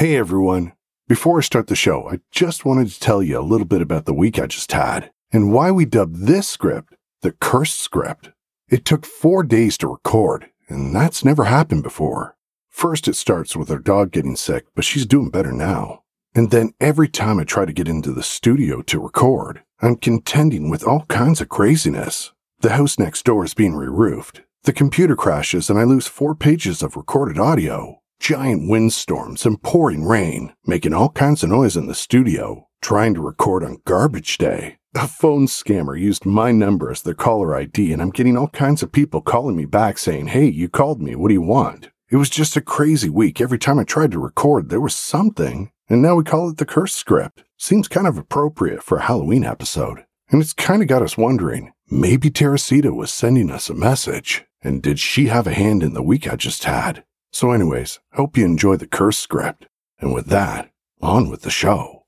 Hey everyone. Before I start the show, I just wanted to tell you a little bit about the week I just had and why we dubbed this script the cursed script. It took four days to record, and that's never happened before. First, it starts with our dog getting sick, but she's doing better now. And then every time I try to get into the studio to record, I'm contending with all kinds of craziness. The house next door is being re roofed. The computer crashes and I lose four pages of recorded audio giant windstorms and pouring rain, making all kinds of noise in the studio, trying to record on garbage day. A phone scammer used my number as their caller ID, and I'm getting all kinds of people calling me back saying, Hey, you called me. What do you want? It was just a crazy week. Every time I tried to record, there was something, and now we call it the curse script. Seems kind of appropriate for a Halloween episode. And it's kind of got us wondering maybe Teresita was sending us a message, and did she have a hand in the week I just had? So, anyways, hope you enjoy the curse script. And with that, on with the show.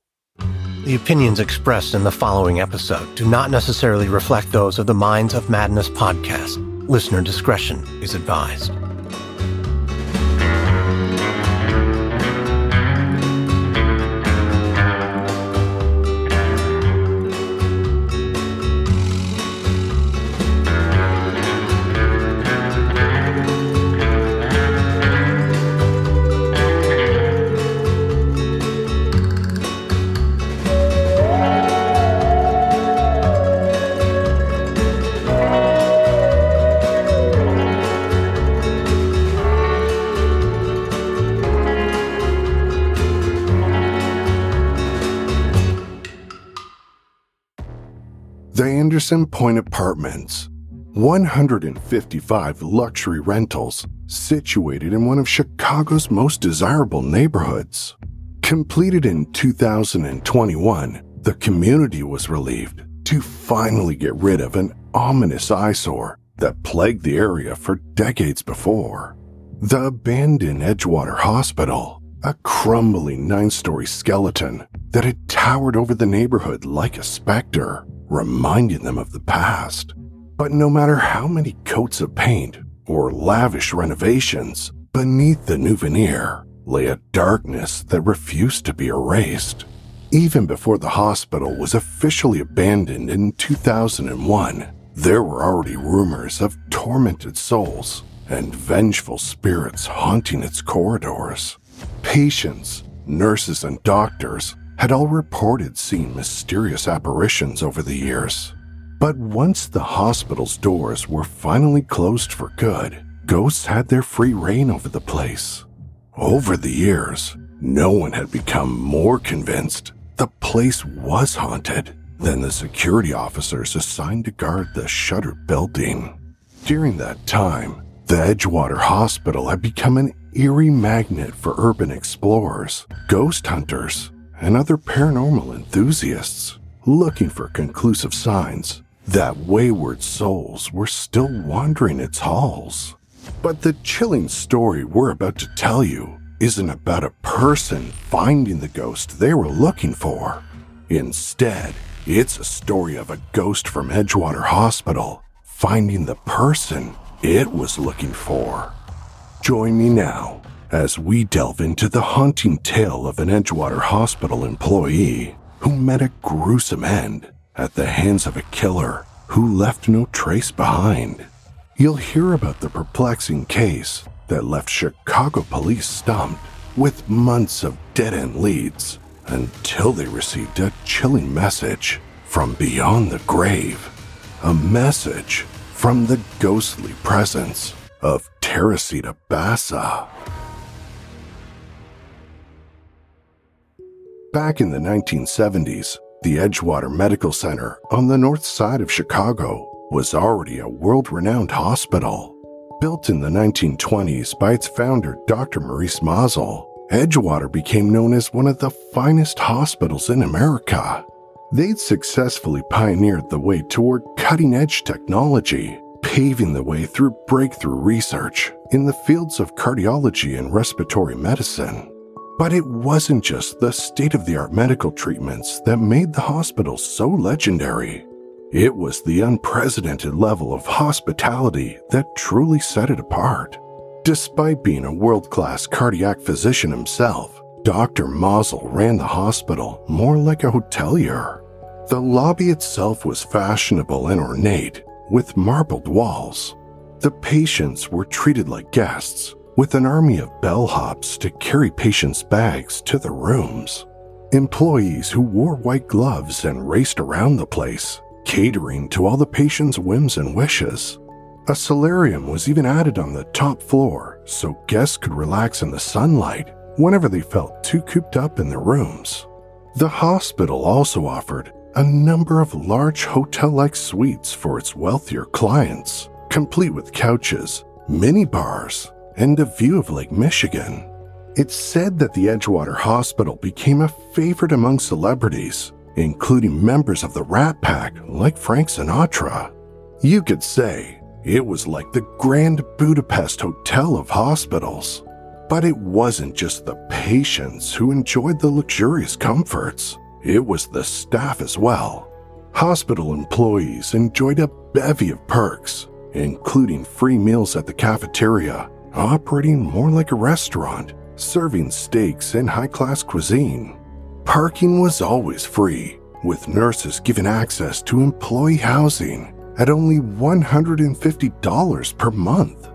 The opinions expressed in the following episode do not necessarily reflect those of the Minds of Madness podcast. Listener discretion is advised. The Point Apartments. 155 luxury rentals situated in one of Chicago's most desirable neighborhoods. Completed in 2021, the community was relieved to finally get rid of an ominous eyesore that plagued the area for decades before. The abandoned Edgewater Hospital, a crumbling nine story skeleton that had towered over the neighborhood like a specter reminding them of the past. But no matter how many coats of paint or lavish renovations, beneath the new veneer lay a darkness that refused to be erased. Even before the hospital was officially abandoned in 2001, there were already rumors of tormented souls and vengeful spirits haunting its corridors. Patients, nurses, and doctors had all reported seeing mysterious apparitions over the years. But once the hospital's doors were finally closed for good, ghosts had their free reign over the place. Over the years, no one had become more convinced the place was haunted than the security officers assigned to guard the shuttered building. During that time, the Edgewater Hospital had become an eerie magnet for urban explorers, ghost hunters, and other paranormal enthusiasts looking for conclusive signs that wayward souls were still wandering its halls. But the chilling story we're about to tell you isn't about a person finding the ghost they were looking for. Instead, it's a story of a ghost from Edgewater Hospital finding the person it was looking for. Join me now as we delve into the haunting tale of an Edgewater Hospital employee who met a gruesome end at the hands of a killer who left no trace behind. You'll hear about the perplexing case that left Chicago police stumped with months of dead end leads until they received a chilling message from beyond the grave. A message from the ghostly presence of Teresita Basa. Back in the 1970s, the Edgewater Medical Center on the north side of Chicago was already a world renowned hospital. Built in the 1920s by its founder, Dr. Maurice Mazel, Edgewater became known as one of the finest hospitals in America. They'd successfully pioneered the way toward cutting edge technology, paving the way through breakthrough research in the fields of cardiology and respiratory medicine. But it wasn't just the state of the art medical treatments that made the hospital so legendary. It was the unprecedented level of hospitality that truly set it apart. Despite being a world class cardiac physician himself, Dr. Mazel ran the hospital more like a hotelier. The lobby itself was fashionable and ornate, with marbled walls. The patients were treated like guests, with an army of bellhops to carry patients' bags to the rooms. Employees who wore white gloves and raced around the place, catering to all the patients' whims and wishes. A solarium was even added on the top floor so guests could relax in the sunlight whenever they felt too cooped up in their rooms. The hospital also offered a number of large hotel like suites for its wealthier clients, complete with couches, mini bars, and a view of Lake Michigan. It's said that the Edgewater Hospital became a favorite among celebrities, including members of the Rat Pack like Frank Sinatra. You could say it was like the Grand Budapest Hotel of hospitals. But it wasn't just the patients who enjoyed the luxurious comforts, it was the staff as well. Hospital employees enjoyed a bevy of perks, including free meals at the cafeteria, operating more like a restaurant, serving steaks and high class cuisine. Parking was always free, with nurses given access to employee housing at only $150 per month.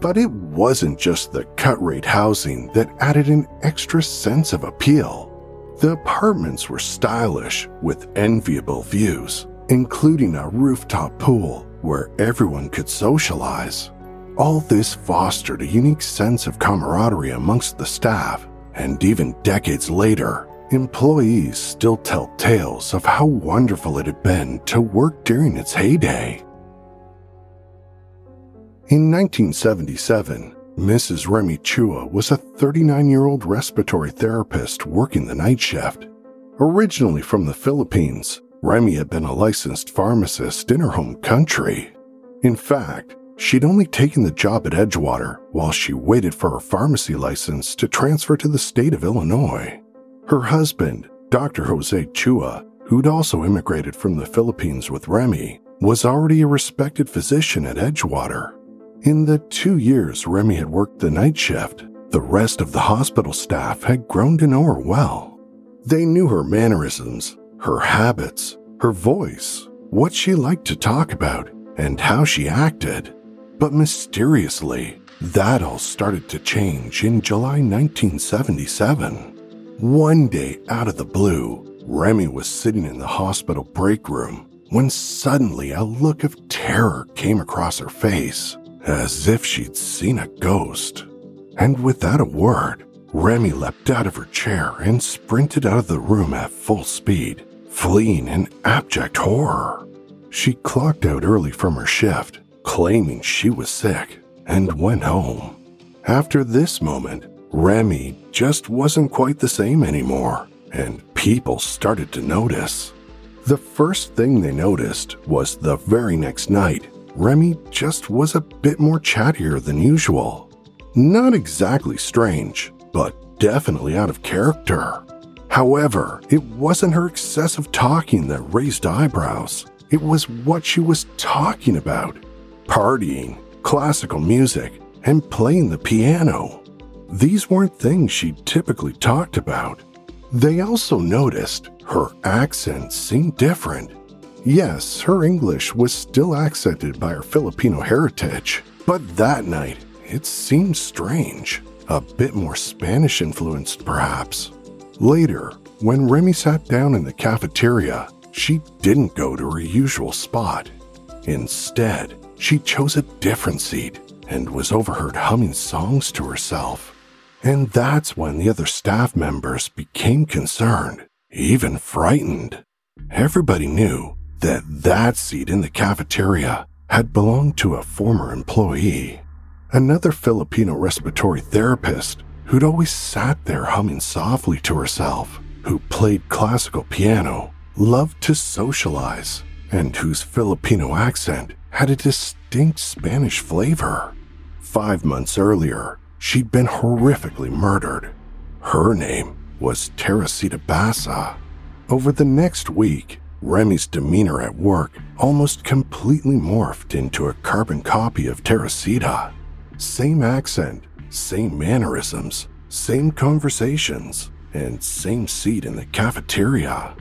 But it wasn't just the cut rate housing that added an extra sense of appeal. The apartments were stylish with enviable views, including a rooftop pool where everyone could socialize. All this fostered a unique sense of camaraderie amongst the staff, and even decades later, employees still tell tales of how wonderful it had been to work during its heyday. In 1977, Mrs. Remy Chua was a 39 year old respiratory therapist working the night shift. Originally from the Philippines, Remy had been a licensed pharmacist in her home country. In fact, she'd only taken the job at Edgewater while she waited for her pharmacy license to transfer to the state of Illinois. Her husband, Dr. Jose Chua, who'd also immigrated from the Philippines with Remy, was already a respected physician at Edgewater. In the two years Remy had worked the night shift, the rest of the hospital staff had grown to know her well. They knew her mannerisms, her habits, her voice, what she liked to talk about, and how she acted. But mysteriously, that all started to change in July 1977. One day, out of the blue, Remy was sitting in the hospital break room when suddenly a look of terror came across her face, as if she'd seen a ghost. And without a word, Remy leapt out of her chair and sprinted out of the room at full speed, fleeing in abject horror. She clocked out early from her shift, claiming she was sick, and went home. After this moment, Remy just wasn't quite the same anymore, and people started to notice. The first thing they noticed was the very next night, Remy just was a bit more chattier than usual. Not exactly strange, but definitely out of character. However, it wasn't her excessive talking that raised eyebrows. It was what she was talking about partying, classical music, and playing the piano. These weren't things she typically talked about. They also noticed her accent seemed different. Yes, her English was still accented by her Filipino heritage, but that night it seemed strange, a bit more Spanish influenced perhaps. Later, when Remy sat down in the cafeteria, she didn't go to her usual spot. Instead, she chose a different seat and was overheard humming songs to herself. And that's when the other staff members became concerned, even frightened. Everybody knew that that seat in the cafeteria had belonged to a former employee, another Filipino respiratory therapist who'd always sat there humming softly to herself, who played classical piano, loved to socialize, and whose Filipino accent had a distinct Spanish flavor. Five months earlier, she'd been horrifically murdered. Her name was Teresita Basa. Over the next week, Remy's demeanor at work almost completely morphed into a carbon copy of Teresita. Same accent, same mannerisms, same conversations, and same seat in the cafeteria.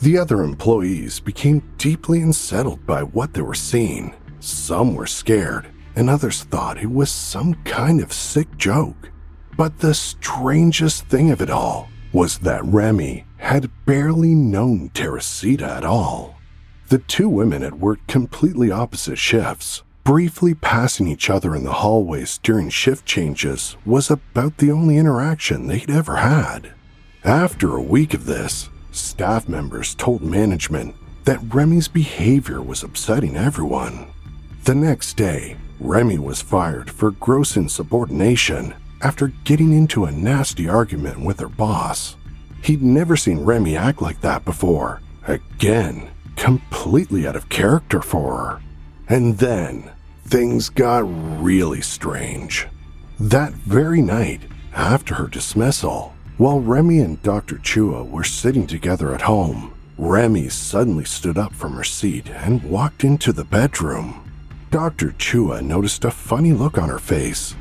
The other employees became deeply unsettled by what they were seeing. Some were scared, and others thought it was some kind of sick joke. But the strangest thing of it all was that Remy had barely known Teresita at all. The two women had worked completely opposite shifts. Briefly passing each other in the hallways during shift changes was about the only interaction they'd ever had. After a week of this, staff members told management that Remy's behavior was upsetting everyone. The next day, Remy was fired for gross insubordination after getting into a nasty argument with her boss. He'd never seen Remy act like that before. Again, completely out of character for her. And then, things got really strange. That very night, after her dismissal, while Remy and Dr. Chua were sitting together at home, Remy suddenly stood up from her seat and walked into the bedroom. Dr. Chua noticed a funny look on her face.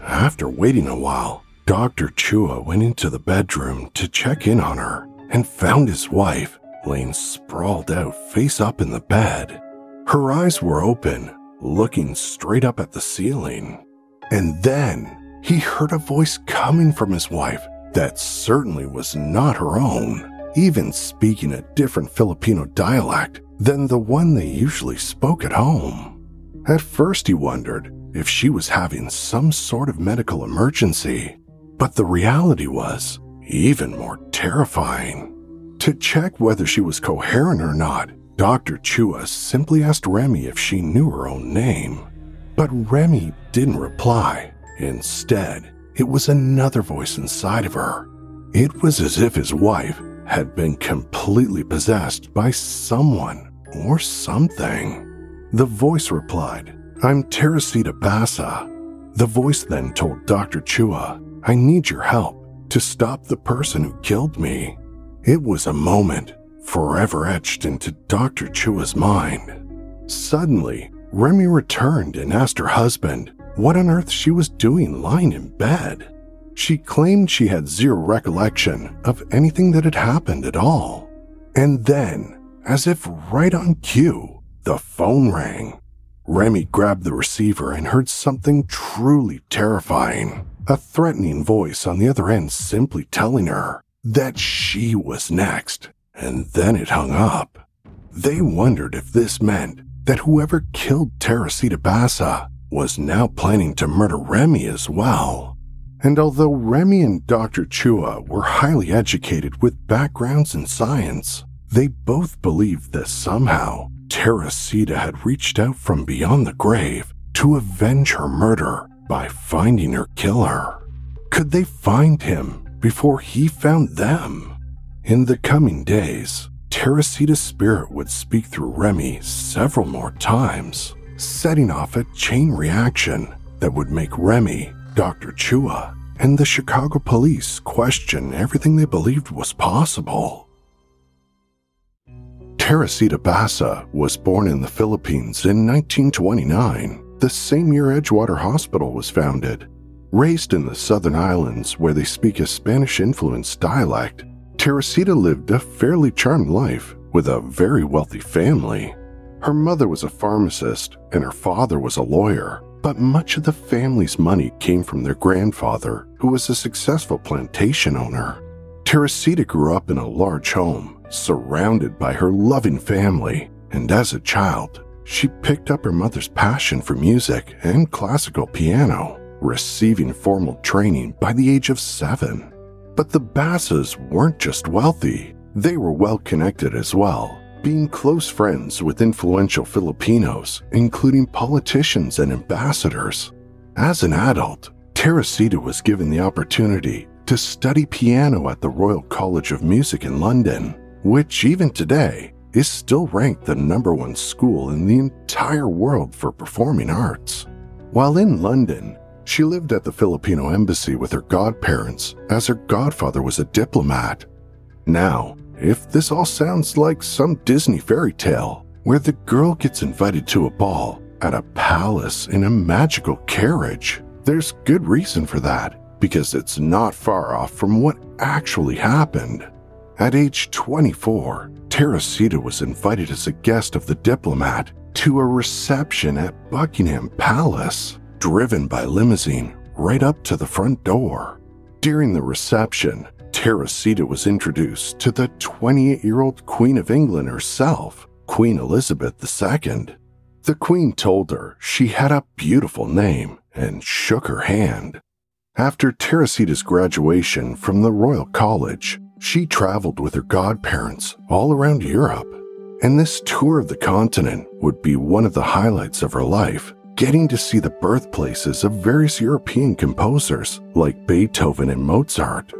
After waiting a while, Dr. Chua went into the bedroom to check in on her and found his wife laying sprawled out face up in the bed. Her eyes were open, looking straight up at the ceiling. And then he heard a voice coming from his wife that certainly was not her own, even speaking a different Filipino dialect than the one they usually spoke at home. At first, he wondered if she was having some sort of medical emergency, but the reality was even more terrifying. To check whether she was coherent or not, Dr. Chua simply asked Remy if she knew her own name. But Remy didn't reply. Instead, it was another voice inside of her. It was as if his wife had been completely possessed by someone or something. The voice replied, I'm Teresita Basa. The voice then told Dr. Chua, I need your help to stop the person who killed me. It was a moment forever etched into Dr. Chua's mind. Suddenly, Remy returned and asked her husband what on earth she was doing lying in bed. She claimed she had zero recollection of anything that had happened at all. And then, as if right on cue, the phone rang. Remy grabbed the receiver and heard something truly terrifying. A threatening voice on the other end simply telling her that she was next, and then it hung up. They wondered if this meant that whoever killed Teresita Basa was now planning to murder Remy as well. And although Remy and Dr. Chua were highly educated with backgrounds in science, they both believed that somehow Teresita had reached out from beyond the grave to avenge her murder by finding her killer. Could they find him before he found them? In the coming days, Teresita's spirit would speak through Remy several more times, setting off a chain reaction that would make Remy, Dr. Chua, and the Chicago police question everything they believed was possible. Teresita Basa was born in the Philippines in 1929, the same year Edgewater Hospital was founded. Raised in the Southern Islands where they speak a Spanish influenced dialect, Teresita lived a fairly charmed life with a very wealthy family. Her mother was a pharmacist and her father was a lawyer, but much of the family's money came from their grandfather, who was a successful plantation owner. Teresita grew up in a large home surrounded by her loving family, and as a child, she picked up her mother's passion for music and classical piano, receiving formal training by the age of seven. But the Basas weren't just wealthy, they were well connected as well, being close friends with influential Filipinos, including politicians and ambassadors. As an adult, Teresita was given the opportunity to study piano at the Royal College of Music in London which even today is still ranked the number one school in the entire world for performing arts. While in London, she lived at the Filipino embassy with her godparents, as her godfather was a diplomat. Now, if this all sounds like some Disney fairy tale, where the girl gets invited to a ball at a palace in a magical carriage, there's good reason for that. because it's not far off from what actually happened. At age 24, Teresita was invited as a guest of the diplomat to a reception at Buckingham Palace, driven by limousine right up to the front door. During the reception, Teresita was introduced to the 28 year old Queen of England herself, Queen Elizabeth II. The Queen told her she had a beautiful name and shook her hand. After Teresita's graduation from the Royal College, she traveled with her godparents all around Europe. And this tour of the continent would be one of the highlights of her life, getting to see the birthplaces of various European composers like Beethoven and Mozart.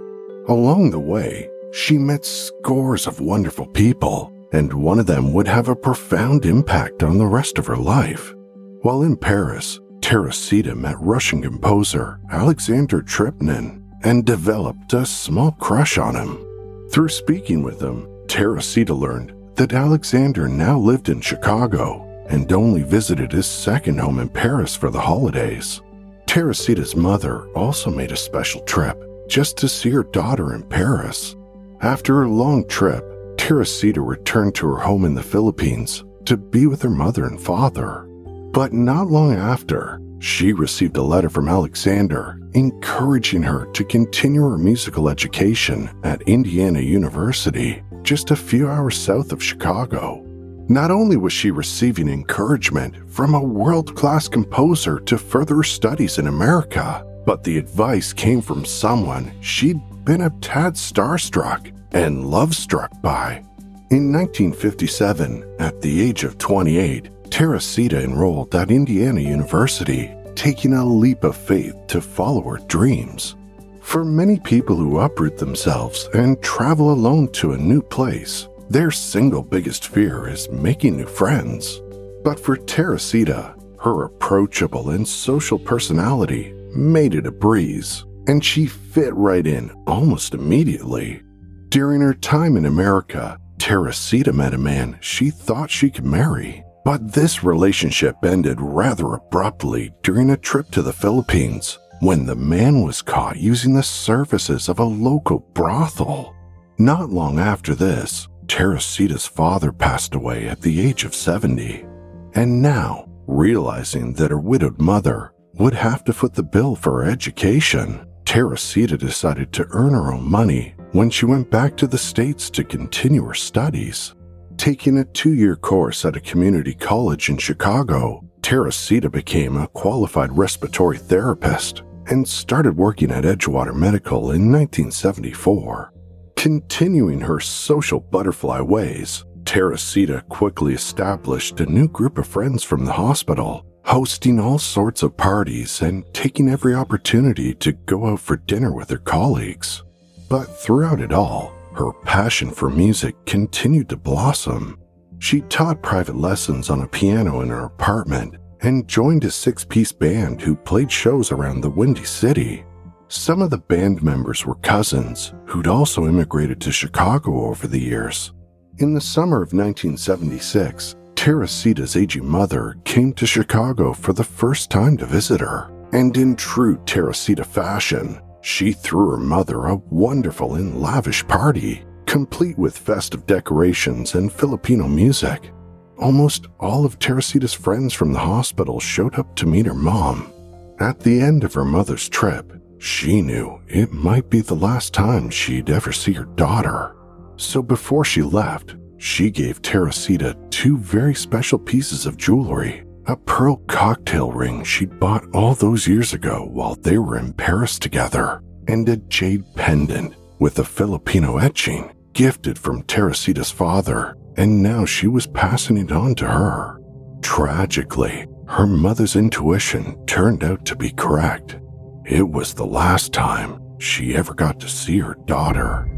Along the way, she met scores of wonderful people, and one of them would have a profound impact on the rest of her life. While in Paris, Teresita met Russian composer Alexander Tcherepnin and developed a small crush on him. Through speaking with him, Teresita learned that Alexander now lived in Chicago and only visited his second home in Paris for the holidays. Teresita's mother also made a special trip just to see her daughter in Paris. After a long trip, Teresita returned to her home in the Philippines to be with her mother and father. But not long after, she received a letter from Alexander encouraging her to continue her musical education at Indiana University, just a few hours south of Chicago. Not only was she receiving encouragement from a world class composer to further her studies in America, but the advice came from someone she'd been a tad starstruck and love struck by. In 1957, at the age of 28, Teresita enrolled at Indiana University, taking a leap of faith to follow her dreams. For many people who uproot themselves and travel alone to a new place, their single biggest fear is making new friends. But for Teresita, her approachable and social personality made it a breeze, and she fit right in almost immediately. During her time in America, Teresita met a man she thought she could marry. But this relationship ended rather abruptly during a trip to the Philippines when the man was caught using the services of a local brothel. Not long after this, Teresita's father passed away at the age of 70. And now, realizing that her widowed mother would have to foot the bill for her education, Teresita decided to earn her own money when she went back to the States to continue her studies. Taking a two year course at a community college in Chicago, Teresita became a qualified respiratory therapist and started working at Edgewater Medical in 1974. Continuing her social butterfly ways, Teresita quickly established a new group of friends from the hospital, hosting all sorts of parties and taking every opportunity to go out for dinner with her colleagues. But throughout it all, her passion for music continued to blossom. She taught private lessons on a piano in her apartment and joined a six piece band who played shows around the Windy City. Some of the band members were cousins who'd also immigrated to Chicago over the years. In the summer of 1976, Teresita's aging mother came to Chicago for the first time to visit her, and in true Teresita fashion, she threw her mother a wonderful and lavish party, complete with festive decorations and Filipino music. Almost all of Teresita's friends from the hospital showed up to meet her mom. At the end of her mother's trip, she knew it might be the last time she'd ever see her daughter. So before she left, she gave Teresita two very special pieces of jewelry a pearl cocktail ring she'd bought all those years ago while they were in Paris together, and a jade pendant with a Filipino etching gifted from Teresita's father, and now she was passing it on to her. Tragically, her mother's intuition turned out to be correct. It was the last time she ever got to see her daughter.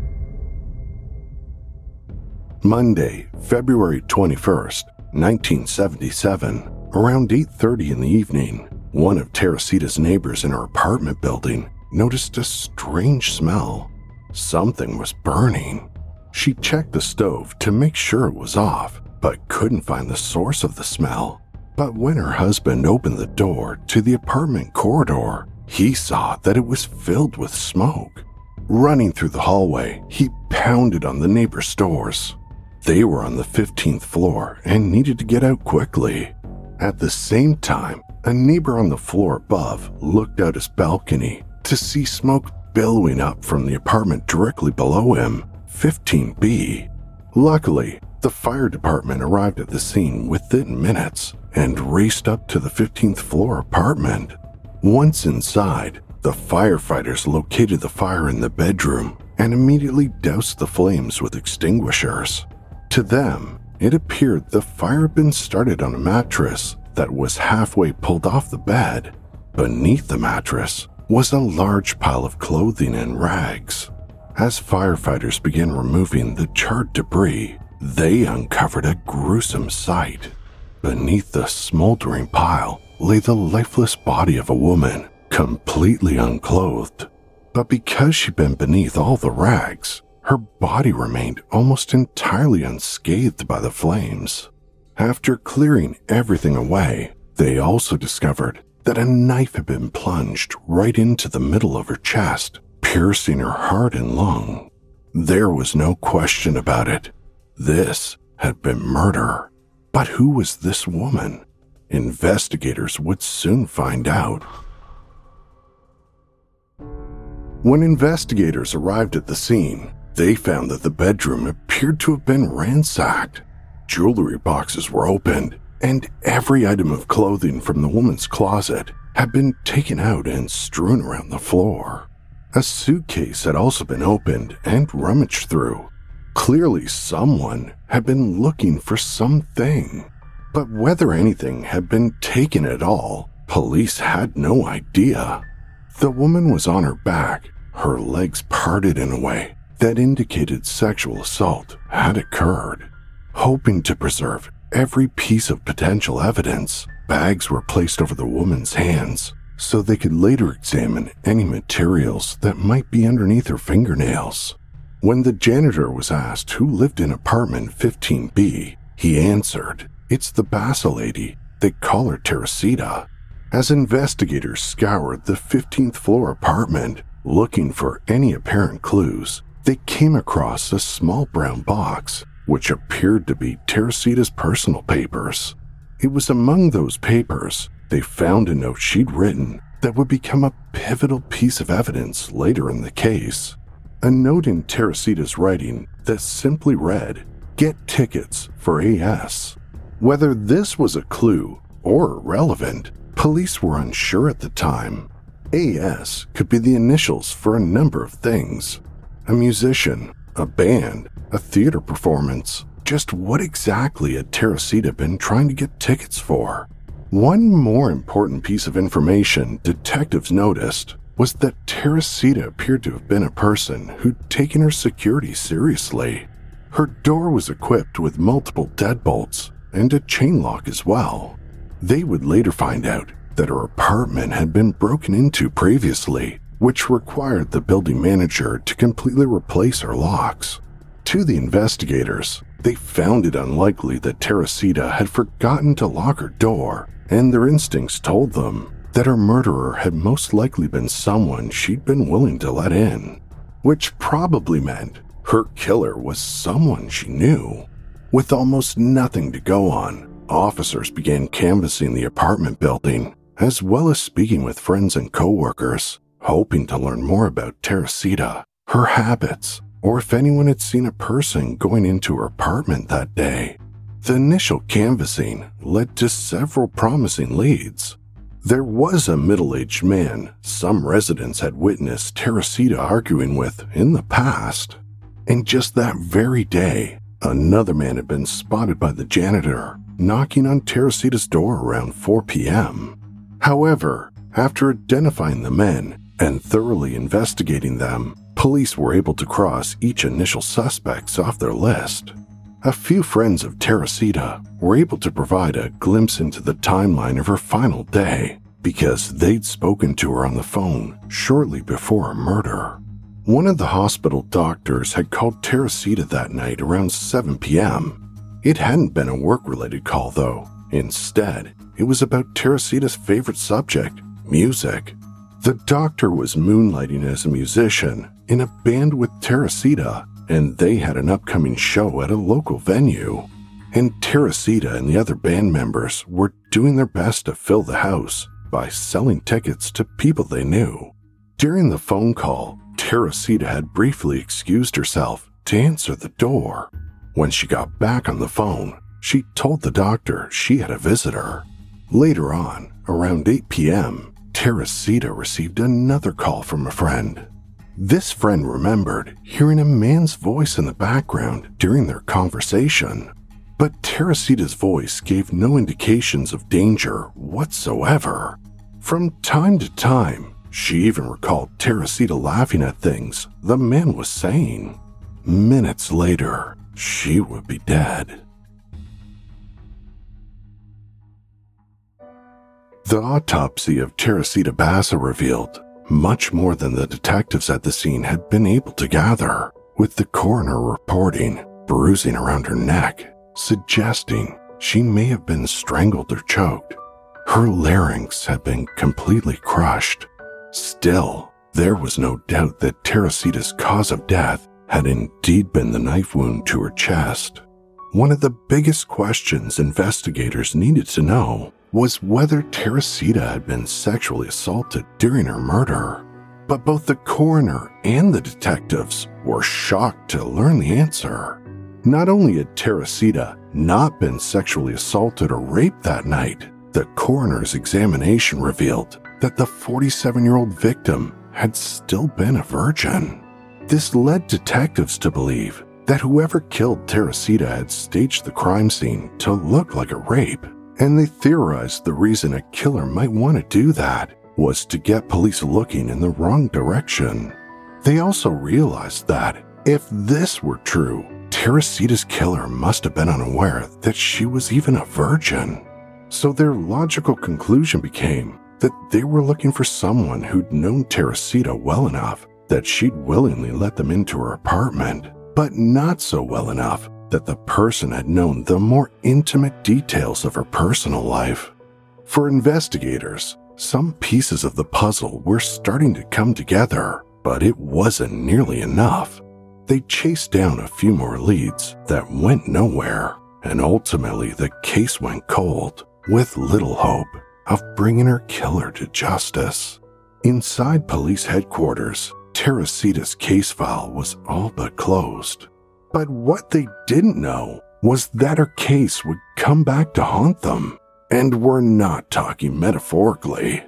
Monday, February 21st, 1977, around 8:30 in the evening, one of Teresita's neighbors in her apartment building noticed a strange smell. Something was burning. She checked the stove to make sure it was off, but couldn't find the source of the smell. But when her husband opened the door to the apartment corridor, he saw that it was filled with smoke. Running through the hallway, he pounded on the neighbor's doors. They were on the 15th floor and needed to get out quickly. At the same time, a neighbor on the floor above looked out his balcony to see smoke billowing up from the apartment directly below him, 15B. Luckily, the fire department arrived at the scene within minutes and raced up to the 15th floor apartment. Once inside, the firefighters located the fire in the bedroom and immediately doused the flames with extinguishers. To them, it appeared the fire had been started on a mattress that was halfway pulled off the bed. Beneath the mattress was a large pile of clothing and rags. As firefighters began removing the charred debris, they uncovered a gruesome sight. Beneath the smoldering pile lay the lifeless body of a woman, completely unclothed. But because she'd been beneath all the rags, her body remained almost entirely unscathed by the flames. After clearing everything away, they also discovered that a knife had been plunged right into the middle of her chest, piercing her heart and lung. There was no question about it. This had been murder. But who was this woman? Investigators would soon find out. When investigators arrived at the scene, they found that the bedroom appeared to have been ransacked. Jewelry boxes were opened, and every item of clothing from the woman's closet had been taken out and strewn around the floor. A suitcase had also been opened and rummaged through. Clearly, someone had been looking for something. But whether anything had been taken at all, police had no idea. The woman was on her back, her legs parted in a way that indicated sexual assault had occurred. Hoping to preserve every piece of potential evidence, bags were placed over the woman's hands so they could later examine any materials that might be underneath her fingernails. When the janitor was asked who lived in apartment 15B, he answered, It's the Basa lady. They call her Teresita. As investigators scoured the 15th floor apartment looking for any apparent clues, they came across a small brown box which appeared to be Teresita's personal papers. It was among those papers they found a note she'd written that would become a pivotal piece of evidence later in the case. A note in Teresita's writing that simply read, Get tickets for AS. Whether this was a clue or relevant, police were unsure at the time. AS could be the initials for a number of things a musician, a band, a theater performance. Just what exactly had Teresita been trying to get tickets for? One more important piece of information detectives noticed was that Teresita appeared to have been a person who'd taken her security seriously. Her door was equipped with multiple deadbolts and a chain lock as well. They would later find out that her apartment had been broken into previously which required the building manager to completely replace her locks. To the investigators, they found it unlikely that Teresita had forgotten to lock her door, and their instincts told them that her murderer had most likely been someone she'd been willing to let in, which probably meant her killer was someone she knew. With almost nothing to go on, officers began canvassing the apartment building, as well as speaking with friends and coworkers hoping to learn more about Teresita, her habits, or if anyone had seen a person going into her apartment that day. The initial canvassing led to several promising leads. There was a middle aged man some residents had witnessed Teresita arguing with in the past. And just that very day, another man had been spotted by the janitor knocking on Teresita's door around 4 p.m. However, after identifying the men, and thoroughly investigating them, police were able to cross each initial suspects off their list. A few friends of Teresita were able to provide a glimpse into the timeline of her final day because they'd spoken to her on the phone shortly before her murder. One of the hospital doctors had called Teresita that night around 7 p.m. It hadn't been a work related call, though. Instead, it was about Teresita's favorite subject, music. The doctor was moonlighting as a musician in a band with Teresita, and they had an upcoming show at a local venue. And Teresita and the other band members were doing their best to fill the house by selling tickets to people they knew. During the phone call, Teresita had briefly excused herself to answer the door. When she got back on the phone, she told the doctor she had a visitor. Later on, around 8 p.m., Teresita received another call from a friend. This friend remembered hearing a man's voice in the background during their conversation, but Teresita's voice gave no indications of danger whatsoever. From time to time, she even recalled Teresita laughing at things the man was saying. Minutes later, she would be dead. The autopsy of Teresita Basa revealed much more than the detectives at the scene had been able to gather, with the coroner reporting bruising around her neck, suggesting she may have been strangled or choked. Her larynx had been completely crushed. Still, there was no doubt that Teresita's cause of death had indeed been the knife wound to her chest. One of the biggest questions investigators needed to know was whether Teresita had been sexually assaulted during her murder. But both the coroner and the detectives were shocked to learn the answer. Not only had Teresita not been sexually assaulted or raped that night, the coroner's examination revealed that the 47 year old victim had still been a virgin. This led detectives to believe that whoever killed Teresita had staged the crime scene to look like a rape, and they theorized the reason a killer might want to do that was to get police looking in the wrong direction. They also realized that if this were true, Teresita's killer must have been unaware that she was even a virgin. So their logical conclusion became that they were looking for someone who'd known Teresita well enough that she'd willingly let them into her apartment, but not so well enough that the person had known the more intimate details of her personal life. For investigators, some pieces of the puzzle were starting to come together, but it wasn't nearly enough. They chased down a few more leads that went nowhere, and ultimately the case went cold, with little hope of bringing her killer to justice. Inside police headquarters, Teresita's case file was all but closed. But what they didn't know was that her case would come back to haunt them. And we're not talking metaphorically.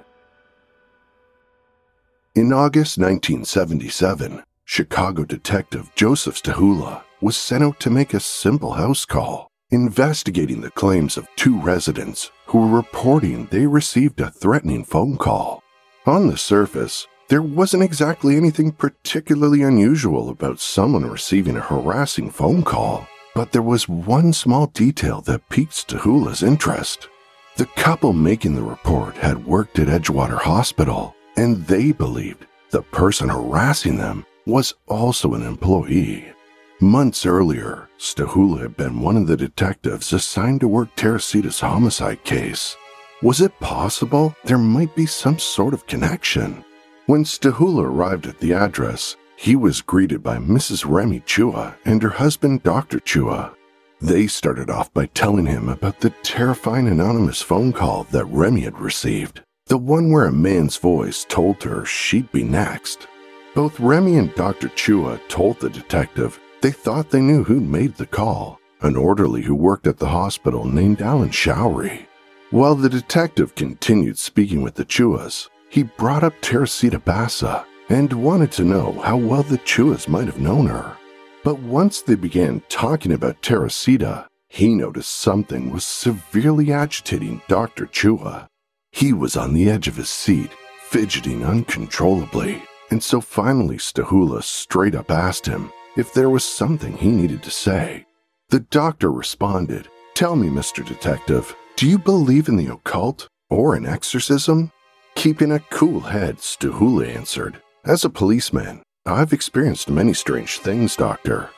In August 1977, Chicago detective Joseph Stachula was sent out to make a simple house call, investigating the claims of two residents who were reporting they received a threatening phone call. On the surface, there wasn't exactly anything particularly unusual about someone receiving a harassing phone call, but there was one small detail that piqued Stachula's interest. The couple making the report had worked at Edgewater Hospital, and they believed the person harassing them was also an employee. Months earlier, Stachula had been one of the detectives assigned to work Teresita's homicide case. Was it possible there might be some sort of connection? When Stachula arrived at the address, he was greeted by Mrs. Remy Chua and her husband, Dr. Chua. They started off by telling him about the terrifying anonymous phone call that Remy had received, the one where a man's voice told her she'd be next. Both Remy and Dr. Chua told the detective they thought they knew who'd made the call, an orderly who worked at the hospital named Alan Showery. While the detective continued speaking with the Chuas, he brought up Teresita Basa and wanted to know how well the Chuas might have known her. But once they began talking about Teresita, he noticed something was severely agitating Dr. Chua. He was on the edge of his seat, fidgeting uncontrollably, and so finally Stachula straight up asked him if there was something he needed to say. The doctor responded, Tell me, Mr. Detective, do you believe in the occult or in exorcism? Keeping a cool head, Stachula answered. As a policeman, I've experienced many strange things, Doctor.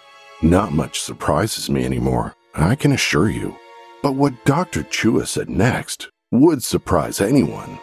Not much surprises me anymore, I can assure you. But what Dr. Chua said next would surprise anyone.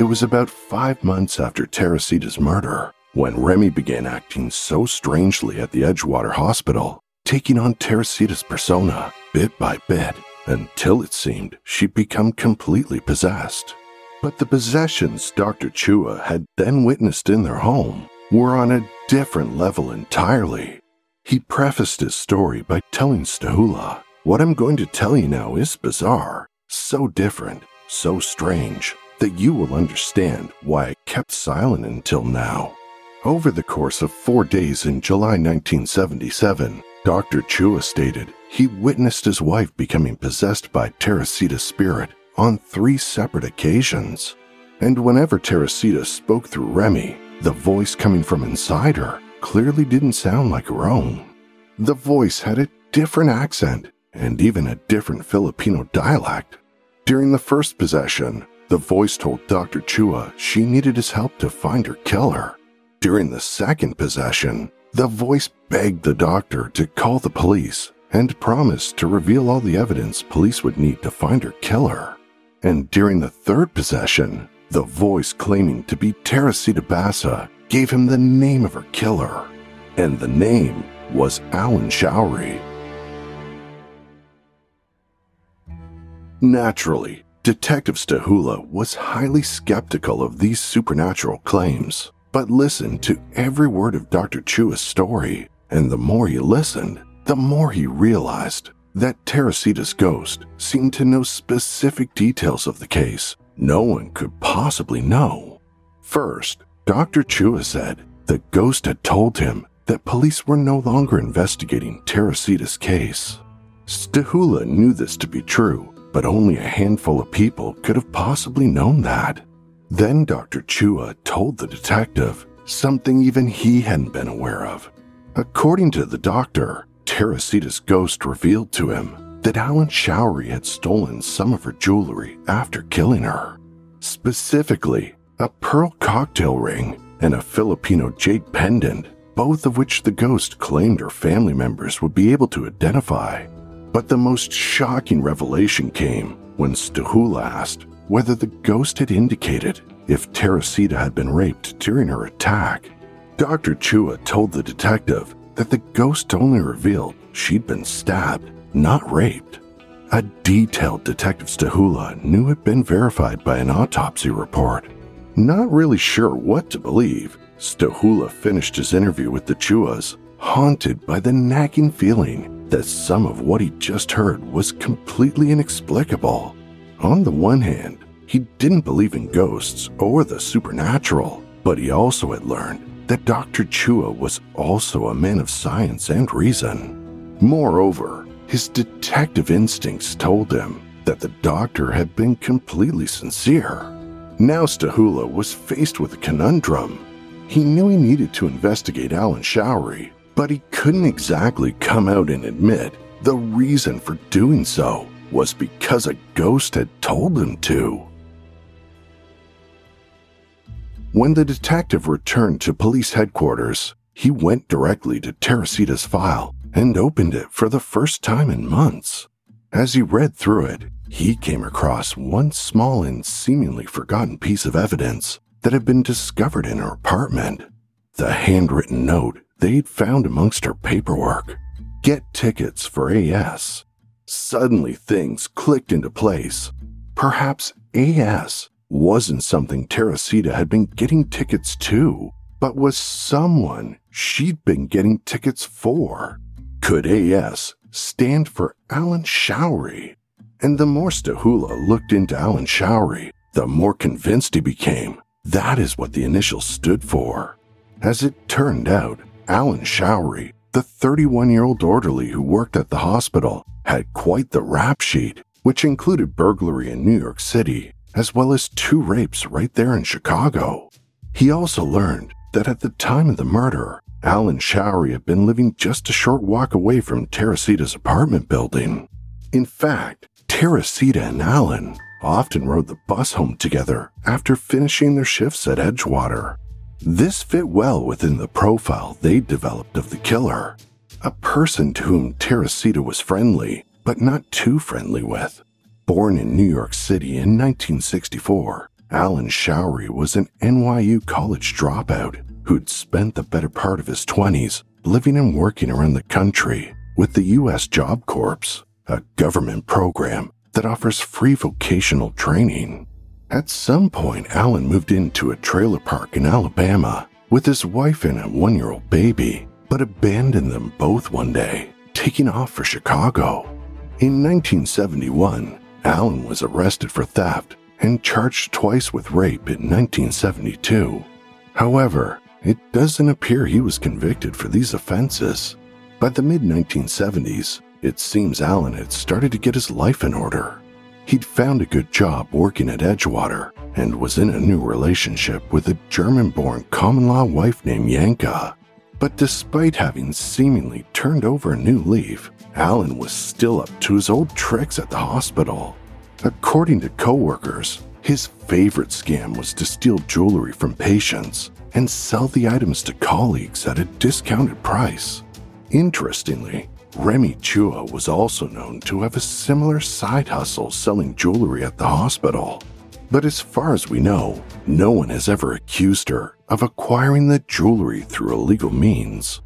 It was about five months after Teresita's murder when Remy began acting so strangely at the Edgewater Hospital, taking on Teresita's persona bit by bit until it seemed she'd become completely possessed. But the possessions Dr. Chua had then witnessed in their home were on a different level entirely. He prefaced his story by telling Stachula, What I'm going to tell you now is bizarre, so different, so strange, that you will understand why I kept silent until now. Over the course of four days in July 1977, Dr. Chua stated he witnessed his wife becoming possessed by Teresita's spirit on three separate occasions. And whenever Teresita spoke through Remy, the voice coming from inside her clearly didn't sound like her own. The voice had a different accent and even a different Filipino dialect. During the first possession, the voice told Dr. Chua she needed his help to find her killer. During the second possession, the voice begged the doctor to call the police and promised to reveal all the evidence police would need to find her killer. And during the third possession, the voice claiming to be Teresita Basa gave him the name of her killer, and the name was Alan Showery. Naturally, Detective Stachula was highly skeptical of these supernatural claims, but listened to every word of Dr. Chua's story, and the more he listened, the more he realized that Teresita's ghost seemed to know specific details of the case no one could possibly know. First, Dr. Chua said the ghost had told him that police were no longer investigating Teresita's case. Stachula knew this to be true but only a handful of people could have possibly known that. Then Dr. Chua told the detective something even he hadn't been aware of. According to the doctor, Teresita's ghost revealed to him that Alan Showery had stolen some of her jewelry after killing her. Specifically, a pearl cocktail ring and a Filipino jade pendant, both of which the ghost claimed her family members would be able to identify. But the most shocking revelation came when Stachula asked whether the ghost had indicated if Teresita had been raped during her attack. Dr. Chua told the detective that the ghost only revealed she'd been stabbed, not raped. A detailed Detective Stachula knew had been verified by an autopsy report. Not really sure what to believe, Stachula finished his interview with the Chuas, haunted by the nagging feeling that some of what he just heard was completely inexplicable. On the one hand, he didn't believe in ghosts or the supernatural, but he also had learned that Dr. Chua was also a man of science and reason. Moreover, his detective instincts told him that the doctor had been completely sincere. Now Stachula was faced with a conundrum. He knew he needed to investigate Alan Showery, but he couldn't exactly come out and admit the reason for doing so was because a ghost had told him to. When the detective returned to police headquarters, he went directly to Teresita's file and opened it for the first time in months. As he read through it, he came across one small and seemingly forgotten piece of evidence that had been discovered in her apartment. The handwritten note they'd found amongst her paperwork. Get tickets for AS. Suddenly things clicked into place. Perhaps AS wasn't something Teresita had been getting tickets to, but was someone she'd been getting tickets for. Could AS stand for Alan Showery? And the more Stachula looked into Alan Showery, the more convinced he became that is what the initials stood for. As it turned out, Alan Showery, the 31 year old orderly who worked at the hospital, had quite the rap sheet, which included burglary in New York City, as well as two rapes right there in Chicago. He also learned that at the time of the murder, Alan Showery had been living just a short walk away from Teresita's apartment building. In fact, Teresita and Alan often rode the bus home together after finishing their shifts at Edgewater. This fit well within the profile they developed of the killer, a person to whom Teresita was friendly, but not too friendly with. Born in New York City in 1964, Alan Showery was an NYU college dropout who'd spent the better part of his 20s living and working around the country with the U.S. Job Corps, a government program that offers free vocational training. At some point, Alan moved into a trailer park in Alabama with his wife and a one year old baby, but abandoned them both one day, taking off for Chicago. In 1971, Alan was arrested for theft and charged twice with rape in 1972. However, it doesn't appear he was convicted for these offenses. By the mid 1970s, it seems Allen had started to get his life in order. He'd found a good job working at Edgewater and was in a new relationship with a German born common law wife named Yanka. But despite having seemingly turned over a new leaf, Alan was still up to his old tricks at the hospital. According to coworkers, his favorite scam was to steal jewelry from patients and sell the items to colleagues at a discounted price. Interestingly, Remy Chua was also known to have a similar side hustle selling jewelry at the hospital. But as far as we know, no one has ever accused her of acquiring the jewelry through illegal means.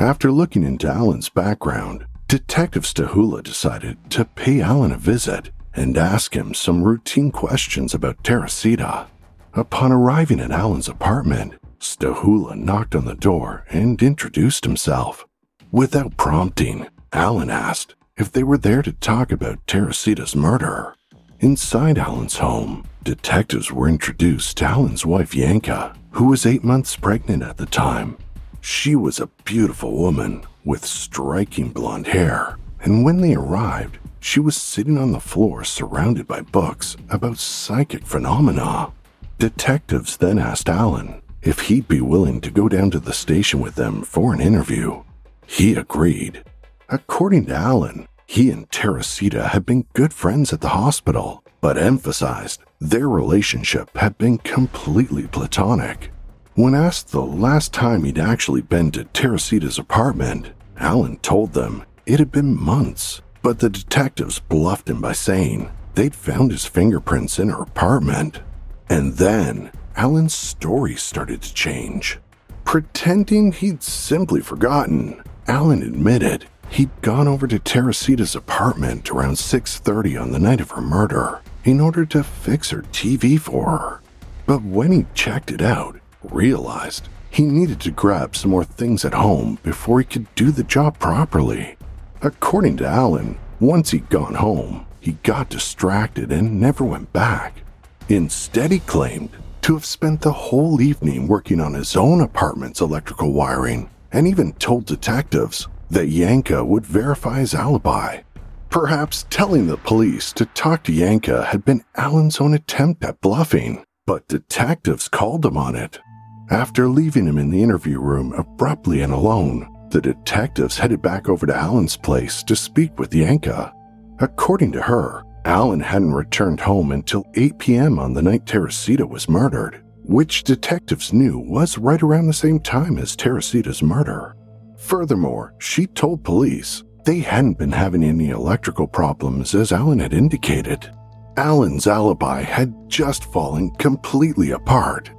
After looking into Alan's background, Detective Stachula decided to pay Alan a visit and ask him some routine questions about Teresita. Upon arriving at Alan's apartment, Stachula knocked on the door and introduced himself. Without prompting, Alan asked if they were there to talk about Teresita's murder. Inside Alan's home, detectives were introduced to Alan's wife Yanka, who was eight months pregnant at the time. She was a beautiful woman with striking blonde hair, and when they arrived, she was sitting on the floor surrounded by books about psychic phenomena. Detectives then asked Alan if he'd be willing to go down to the station with them for an interview. He agreed. According to Alan, he and Teresita had been good friends at the hospital, but emphasized their relationship had been completely platonic. When asked the last time he'd actually been to Teresita's apartment, Alan told them it had been months, but the detectives bluffed him by saying they'd found his fingerprints in her apartment. And then Alan's story started to change. Pretending he'd simply forgotten, Alan admitted he'd gone over to Teresita's apartment around 6:30 on the night of her murder in order to fix her TV for her. But when he checked it out, realized he needed to grab some more things at home before he could do the job properly. According to Alan, once he'd gone home, he got distracted and never went back. Instead, he claimed to have spent the whole evening working on his own apartment's electrical wiring and even told detectives that Yanka would verify his alibi. Perhaps telling the police to talk to Yanka had been Alan's own attempt at bluffing, but detectives called him on it. After leaving him in the interview room abruptly and alone, the detectives headed back over to Alan's place to speak with Yanka. According to her, Alan hadn't returned home until 8 p.m. on the night Teresita was murdered which detectives knew was right around the same time as Teresita's murder. Furthermore, she told police they hadn't been having any electrical problems as Alan had indicated. Alan's alibi had just fallen completely apart.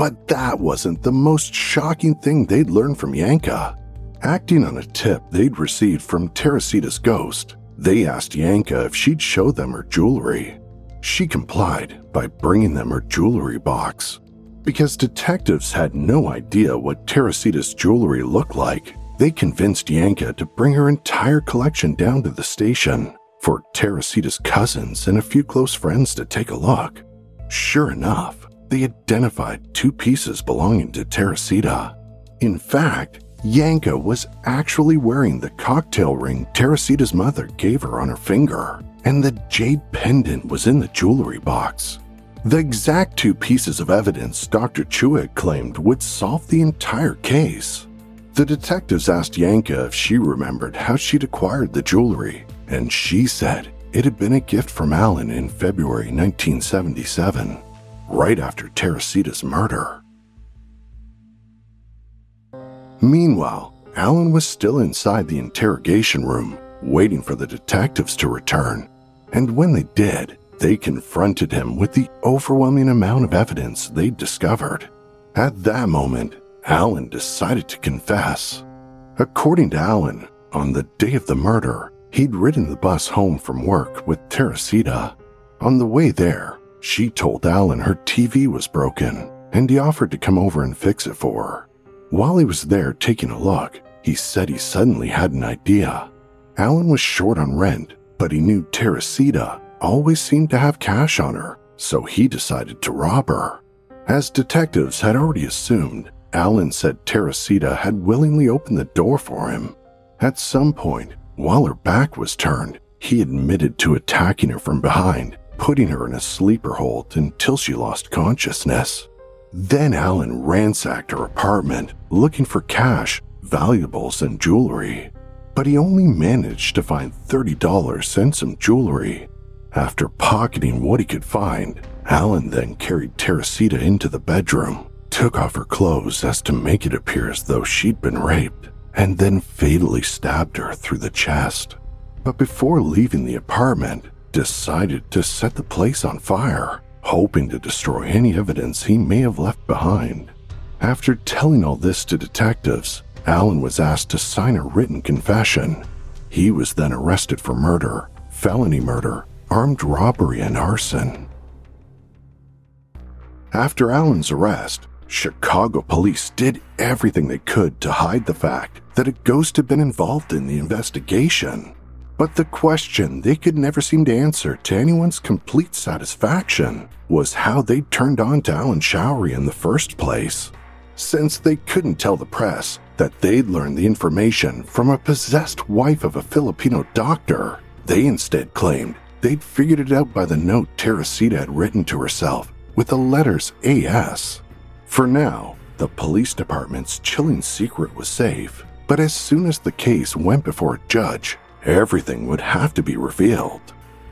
But that wasn't the most shocking thing they'd learned from Yanka. Acting on a tip they'd received from Teresita's ghost, they asked Yanka if she'd show them her jewelry. She complied by bringing them her jewelry box. Because detectives had no idea what Teresita's jewelry looked like, they convinced Yanka to bring her entire collection down to the station for Teresita's cousins and a few close friends to take a look. Sure enough, they identified two pieces belonging to Teresita. In fact, Yanka was actually wearing the cocktail ring Teresita's mother gave her on her finger, and the jade pendant was in the jewelry box. The exact two pieces of evidence Dr. Chua claimed would solve the entire case. The detectives asked Yanka if she remembered how she'd acquired the jewelry, and she said it had been a gift from Alan in February 1977, right after Teresita's murder. Meanwhile, Alan was still inside the interrogation room, waiting for the detectives to return, and when they did, they confronted him with the overwhelming amount of evidence they'd discovered. At that moment, Alan decided to confess. According to Alan, on the day of the murder, he'd ridden the bus home from work with Teresita. On the way there, she told Alan her TV was broken and he offered to come over and fix it for her. While he was there taking a look, he said he suddenly had an idea. Alan was short on rent, but he knew Teresita always seemed to have cash on her, so he decided to rob her. As detectives had already assumed, Alan said Teresita had willingly opened the door for him. At some point, while her back was turned, he admitted to attacking her from behind, putting her in a sleeper hold until she lost consciousness. Then Alan ransacked her apartment looking for cash, valuables, and jewelry. But he only managed to find $30 and some jewelry. After pocketing what he could find, Alan then carried Teresita into the bedroom, took off her clothes as to make it appear as though she'd been raped, and then fatally stabbed her through the chest. But before leaving the apartment, decided to set the place on fire hoping to destroy any evidence he may have left behind. After telling all this to detectives, Allen was asked to sign a written confession. He was then arrested for murder, felony murder, armed robbery, and arson. After Allen's arrest, Chicago police did everything they could to hide the fact that a ghost had been involved in the investigation. But the question they could never seem to answer to anyone's complete satisfaction was how they'd turned on to Alan Showery in the first place. Since they couldn't tell the press that they'd learned the information from a possessed wife of a Filipino doctor, they instead claimed they'd figured it out by the note Teresita had written to herself with the letters AS. For now, the police department's chilling secret was safe, but as soon as the case went before a judge, everything would have to be revealed.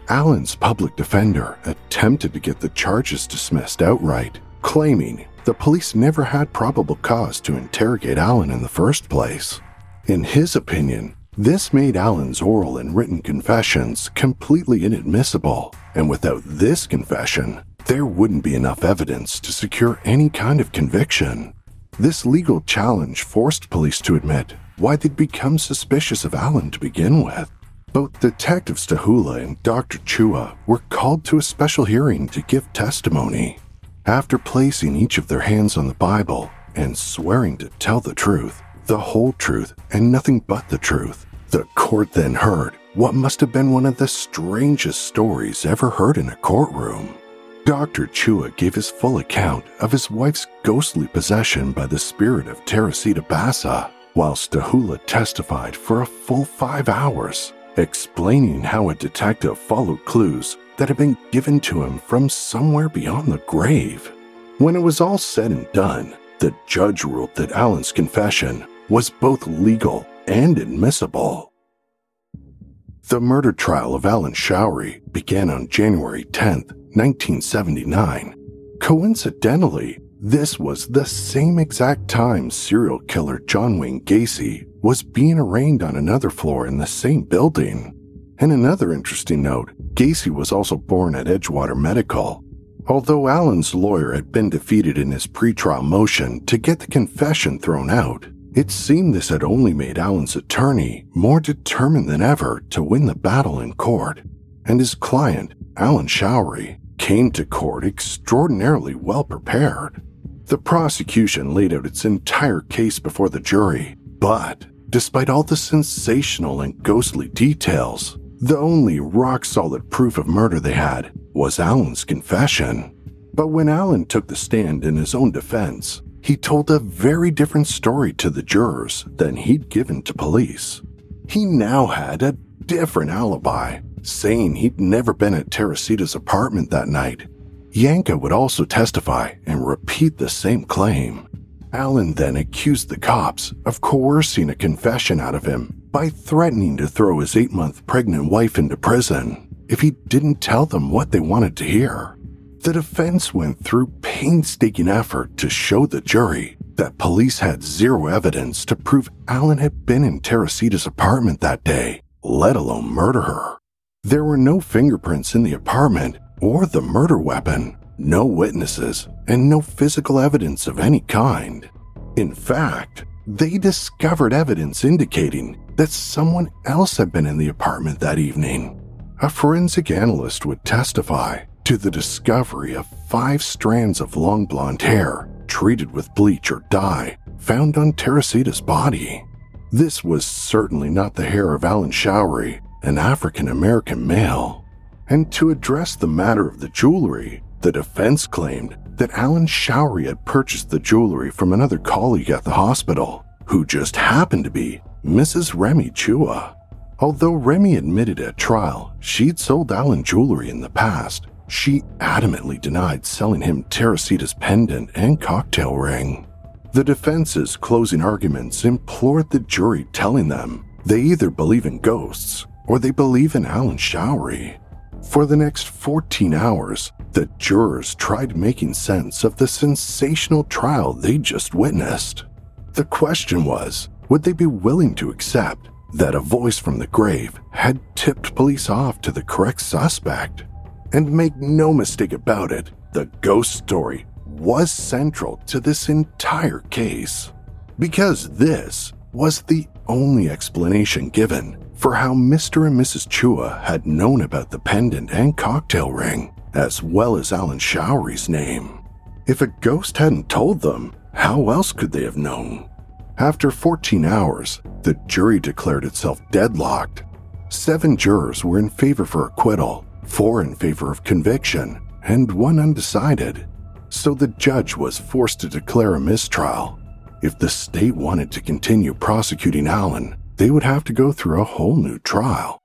Allen's public defender attempted to get the charges dismissed outright, claiming the police never had probable cause to interrogate Allen in the first place. In his opinion, this made Allen's oral and written confessions completely inadmissible, and without this confession, there wouldn't be enough evidence to secure any kind of conviction. This legal challenge forced police to admit why they'd become suspicious of Alan to begin with. Both Detective Stachula and Dr. Chua were called to a special hearing to give testimony. After placing each of their hands on the Bible and swearing to tell the truth, the whole truth, and nothing but the truth, the court then heard what must have been one of the strangest stories ever heard in a courtroom. Dr. Chua gave his full account of his wife's ghostly possession by the spirit of Teresita Basa whilst Stachula testified for a full five hours, explaining how a detective followed clues that had been given to him from somewhere beyond the grave. When it was all said and done, the judge ruled that Allen's confession was both legal and admissible. The murder trial of Alan Showery began on January 10, 1979. Coincidentally, this was the same exact time serial killer John Wayne Gacy was being arraigned on another floor in the same building. And another interesting note Gacy was also born at Edgewater Medical. Although Allen's lawyer had been defeated in his pretrial motion to get the confession thrown out, it seemed this had only made Allen's attorney more determined than ever to win the battle in court. And his client, Alan Showery, came to court extraordinarily well prepared. The prosecution laid out its entire case before the jury, but despite all the sensational and ghostly details, the only rock solid proof of murder they had was Alan's confession. But when Alan took the stand in his own defense, he told a very different story to the jurors than he'd given to police. He now had a different alibi, saying he'd never been at Teresita's apartment that night Yanka would also testify and repeat the same claim. Allen then accused the cops of coercing a confession out of him by threatening to throw his eight month pregnant wife into prison if he didn't tell them what they wanted to hear. The defense went through painstaking effort to show the jury that police had zero evidence to prove Allen had been in Teresita's apartment that day, let alone murder her. There were no fingerprints in the apartment, or the murder weapon, no witnesses, and no physical evidence of any kind. In fact, they discovered evidence indicating that someone else had been in the apartment that evening. A forensic analyst would testify to the discovery of five strands of long blonde hair treated with bleach or dye found on Teresita's body. This was certainly not the hair of Alan Showery, an African American male. And to address the matter of the jewelry, the defense claimed that Alan Showery had purchased the jewelry from another colleague at the hospital, who just happened to be Mrs. Remy Chua. Although Remy admitted at trial she'd sold Alan jewelry in the past, she adamantly denied selling him Teresita's pendant and cocktail ring. The defense's closing arguments implored the jury, telling them they either believe in ghosts or they believe in Alan Showery. For the next 14 hours, the jurors tried making sense of the sensational trial they just witnessed. The question was would they be willing to accept that a voice from the grave had tipped police off to the correct suspect? And make no mistake about it, the ghost story was central to this entire case. Because this was the only explanation given for how Mr. and Mrs. Chua had known about the pendant and cocktail ring, as well as Alan Showery's name. If a ghost hadn't told them, how else could they have known? After 14 hours, the jury declared itself deadlocked. Seven jurors were in favor for acquittal, four in favor of conviction, and one undecided. So the judge was forced to declare a mistrial. If the state wanted to continue prosecuting Allen, they would have to go through a whole new trial.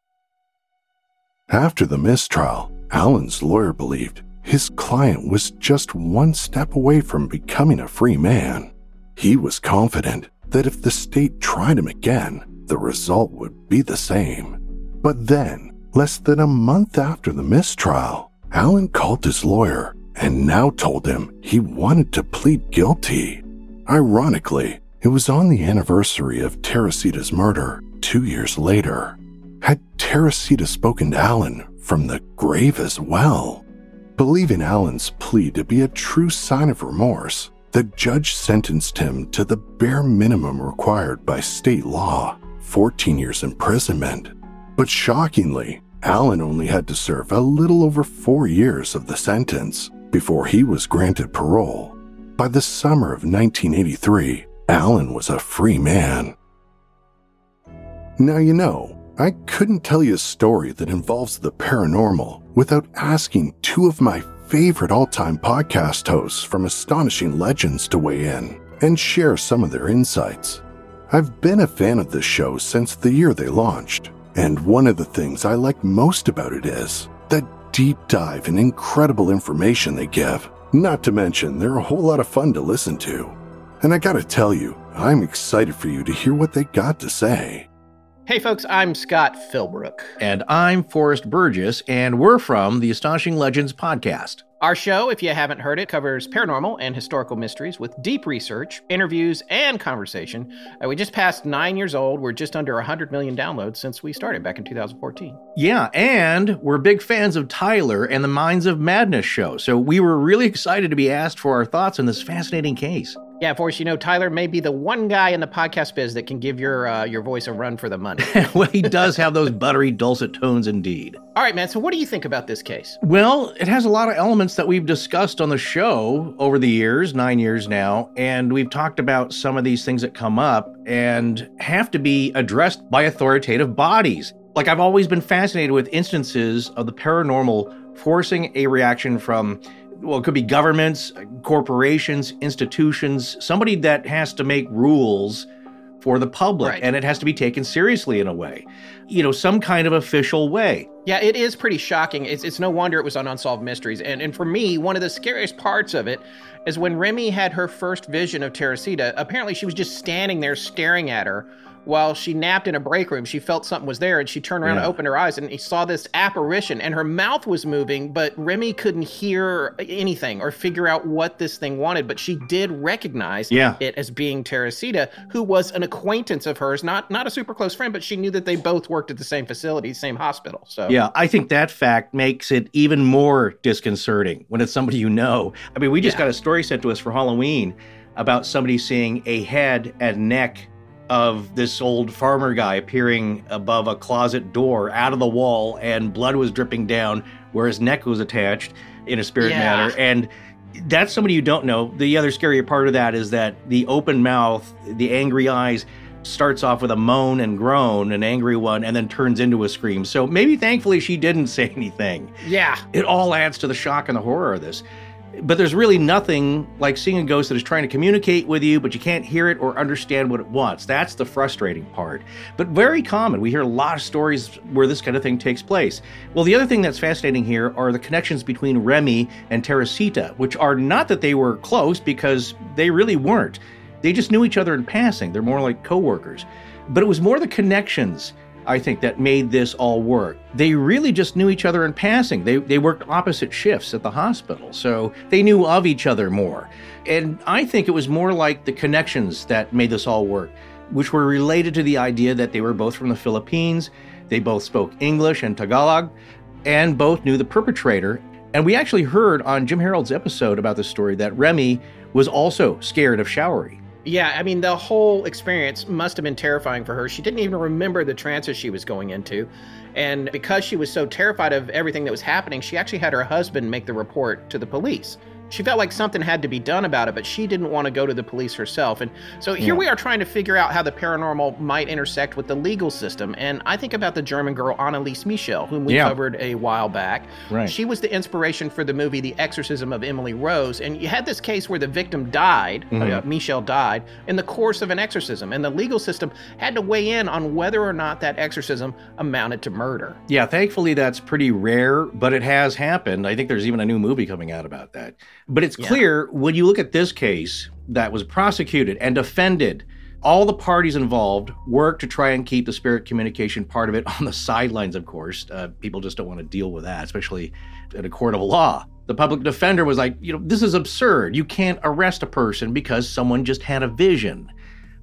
After the mistrial, Allen's lawyer believed his client was just one step away from becoming a free man. He was confident that if the state tried him again, the result would be the same. But then, Less than a month after the mistrial, Allen called his lawyer and now told him he wanted to plead guilty. Ironically, it was on the anniversary of Teresita's murder two years later. Had Teresita spoken to Allen from the grave as well? Believing Allen's plea to be a true sign of remorse, the judge sentenced him to the bare minimum required by state law 14 years imprisonment. But shockingly, Allen only had to serve a little over four years of the sentence before he was granted parole. By the summer of 1983, Allen was a free man. Now, you know, I couldn't tell you a story that involves the paranormal without asking two of my favorite all time podcast hosts from Astonishing Legends to weigh in and share some of their insights. I've been a fan of this show since the year they launched, and one of the things I like most about it is the deep dive and incredible information they give. Not to mention, they're a whole lot of fun to listen to. And I gotta tell you, I'm excited for you to hear what they got to say. Hey folks, I'm Scott Philbrook. And I'm Forrest Burgess, and we're from the Astonishing Legends podcast. Our show, if you haven't heard it, covers paranormal and historical mysteries with deep research, interviews, and conversation. Uh, we just passed nine years old. We're just under 100 million downloads since we started back in 2014. Yeah, and we're big fans of Tyler and the Minds of Madness show. So we were really excited to be asked for our thoughts on this fascinating case. Yeah, of course, you know, Tyler may be the one guy in the podcast biz that can give your uh, your voice a run for the money. well, he does have those buttery, dulcet tones indeed. All right, man. So, what do you think about this case? Well, it has a lot of elements that we've discussed on the show over the years, nine years now, and we've talked about some of these things that come up and have to be addressed by authoritative bodies. Like, I've always been fascinated with instances of the paranormal forcing a reaction from well, it could be governments, corporations, institutions, somebody that has to make rules for the public right. and it has to be taken seriously in a way. You know, some kind of official way. Yeah, it is pretty shocking. It's, it's no wonder it was on Unsolved Mysteries. And, and for me, one of the scariest parts of it is when Remy had her first vision of Teresita, apparently she was just standing there staring at her while she napped in a break room. She felt something was there and she turned around Yeah. and opened her eyes and he saw this apparition and her mouth was moving, but Remy couldn't hear anything or figure out what this thing wanted. But she did recognize Yeah. it as being Teresita, who was an acquaintance of hers, not not a super close friend, but she knew that they both worked at the same facility, same hospital. So Yeah, I think that fact makes it even more disconcerting when it's somebody you know. I mean, we just Yeah. got a story sent to us for Halloween about somebody seeing a head and neck of this old farmer guy appearing above a closet door out of the wall, and blood was dripping down where his neck was attached in a spirit Yeah. manner. And that's somebody you don't know. The other scarier part of that is that the open mouth, the angry eyes, starts off with a moan and groan, an angry one, and then turns into a scream. So maybe thankfully she didn't say anything. yeah. It all adds to the shock and the horror of this. But there's really nothing like seeing a ghost that is trying to communicate with you, but you can't hear it or understand what it wants. That's the frustrating part. But very common. We hear a lot of stories where this kind of thing takes place. Well, the other thing that's fascinating here are the connections between Remy and Teresita, which are not that they were close because they really weren't. They just knew each other in passing. They're more like coworkers. But it was more the connections, I think, that made this all work. They really just knew each other in passing. They, they worked opposite shifts at the hospital, so they knew of each other more. And I think it was more like the connections that made this all work, which were related to the idea that they were both from the Philippines, they both spoke English and Tagalog, and both knew the perpetrator. And we actually heard on Jim Harold's episode about this story that Remy was also scared of Showery. Yeah, I mean, the whole experience must have been terrifying for her. She didn't even remember the trances she was going into. And because she was so terrified of everything that was happening, she actually had her husband make the report to the police. She felt like something had to be done about it, but she didn't want to go to the police herself. And so here Yeah. we are trying to figure out how the paranormal might intersect with the legal system. And I think about the German girl Anneliese Michel, whom we Yeah. covered a while back. Right. She was the inspiration for the movie The Exorcism of Emily Rose. And you had this case where the victim died, Mhm. uh, Michel died, in the course of an exorcism. And the legal system had to weigh in on whether or not that exorcism amounted to murder. Yeah, thankfully that's pretty rare, but it has happened. I think there's even a new movie coming out about that. But it's Yeah. clear when you look at this case that was prosecuted and defended, all the parties involved worked to try and keep the spirit communication part of it on the sidelines, of course. Uh, people just don't want to deal with that, especially in a court of law. The public defender was like, you know, this is absurd. You can't arrest a person because someone just had a vision.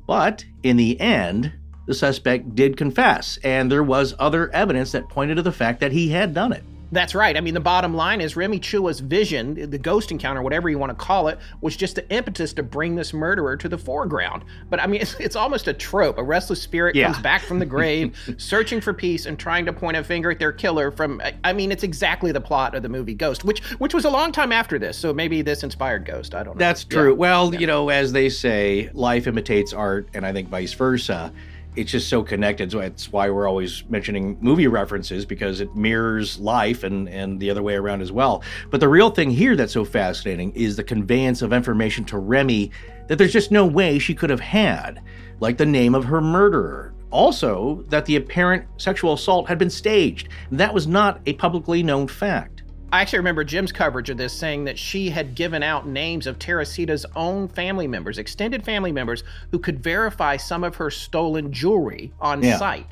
But in the end, the suspect did confess, and there was other evidence that pointed to the fact that he had done it. That's right. I mean, the bottom line is Remy Chua's vision, the ghost encounter, whatever you want to call it, was just the impetus to bring this murderer to the foreground. But I mean, it's, it's almost a trope. A restless spirit Yeah. comes back from the grave, searching for peace and trying to point a finger at their killer. From I- mean, it's exactly the plot of the movie Ghost, which which was a long time after this. So maybe this inspired Ghost. I don't know. That's Yeah. true. Well, you know, as they say, life imitates art, and I think vice versa. It's just so connected. So that's why we're always mentioning movie references because it mirrors life and, and the other way around as well. But the real thing here that's so fascinating is the conveyance of information to Remy that there's just no way she could have had, like the name of her murderer. Also, that the apparent sexual assault had been staged. That was not a publicly known fact. I actually remember Jim's coverage of this saying that she had given out names of Teresita's own family members, extended family members, who could verify some of her stolen jewelry on Yeah. site.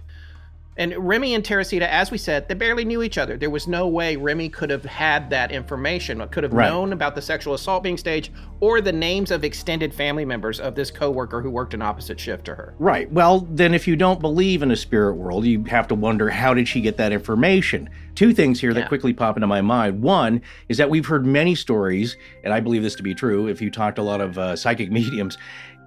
And Remy and Teresita, as we said, they barely knew each other. There was no way Remy could have had that information, could have Right. known about the sexual assault being staged, or the names of extended family members of this coworker who worked an opposite shift to her. Right. Well, then if you don't believe in a spirit world, you have to wonder how did she get that information? Two things here that quickly pop into my mind. One is that we've heard many stories, and I believe this to be true if you talk to a lot of uh, psychic mediums.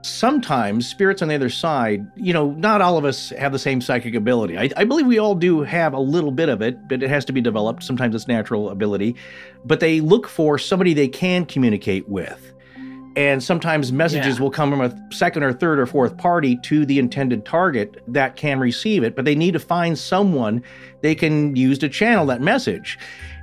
Sometimes spirits on the other side, you know, not all of us have the same psychic ability. I, I believe we all do have a little bit of it, but it has to be developed. Sometimes it's natural ability. But they look for somebody they can communicate with and sometimes messages Yeah. will come from a second or third or fourth party to the intended target that can receive it but they need to find someone they can use to channel that message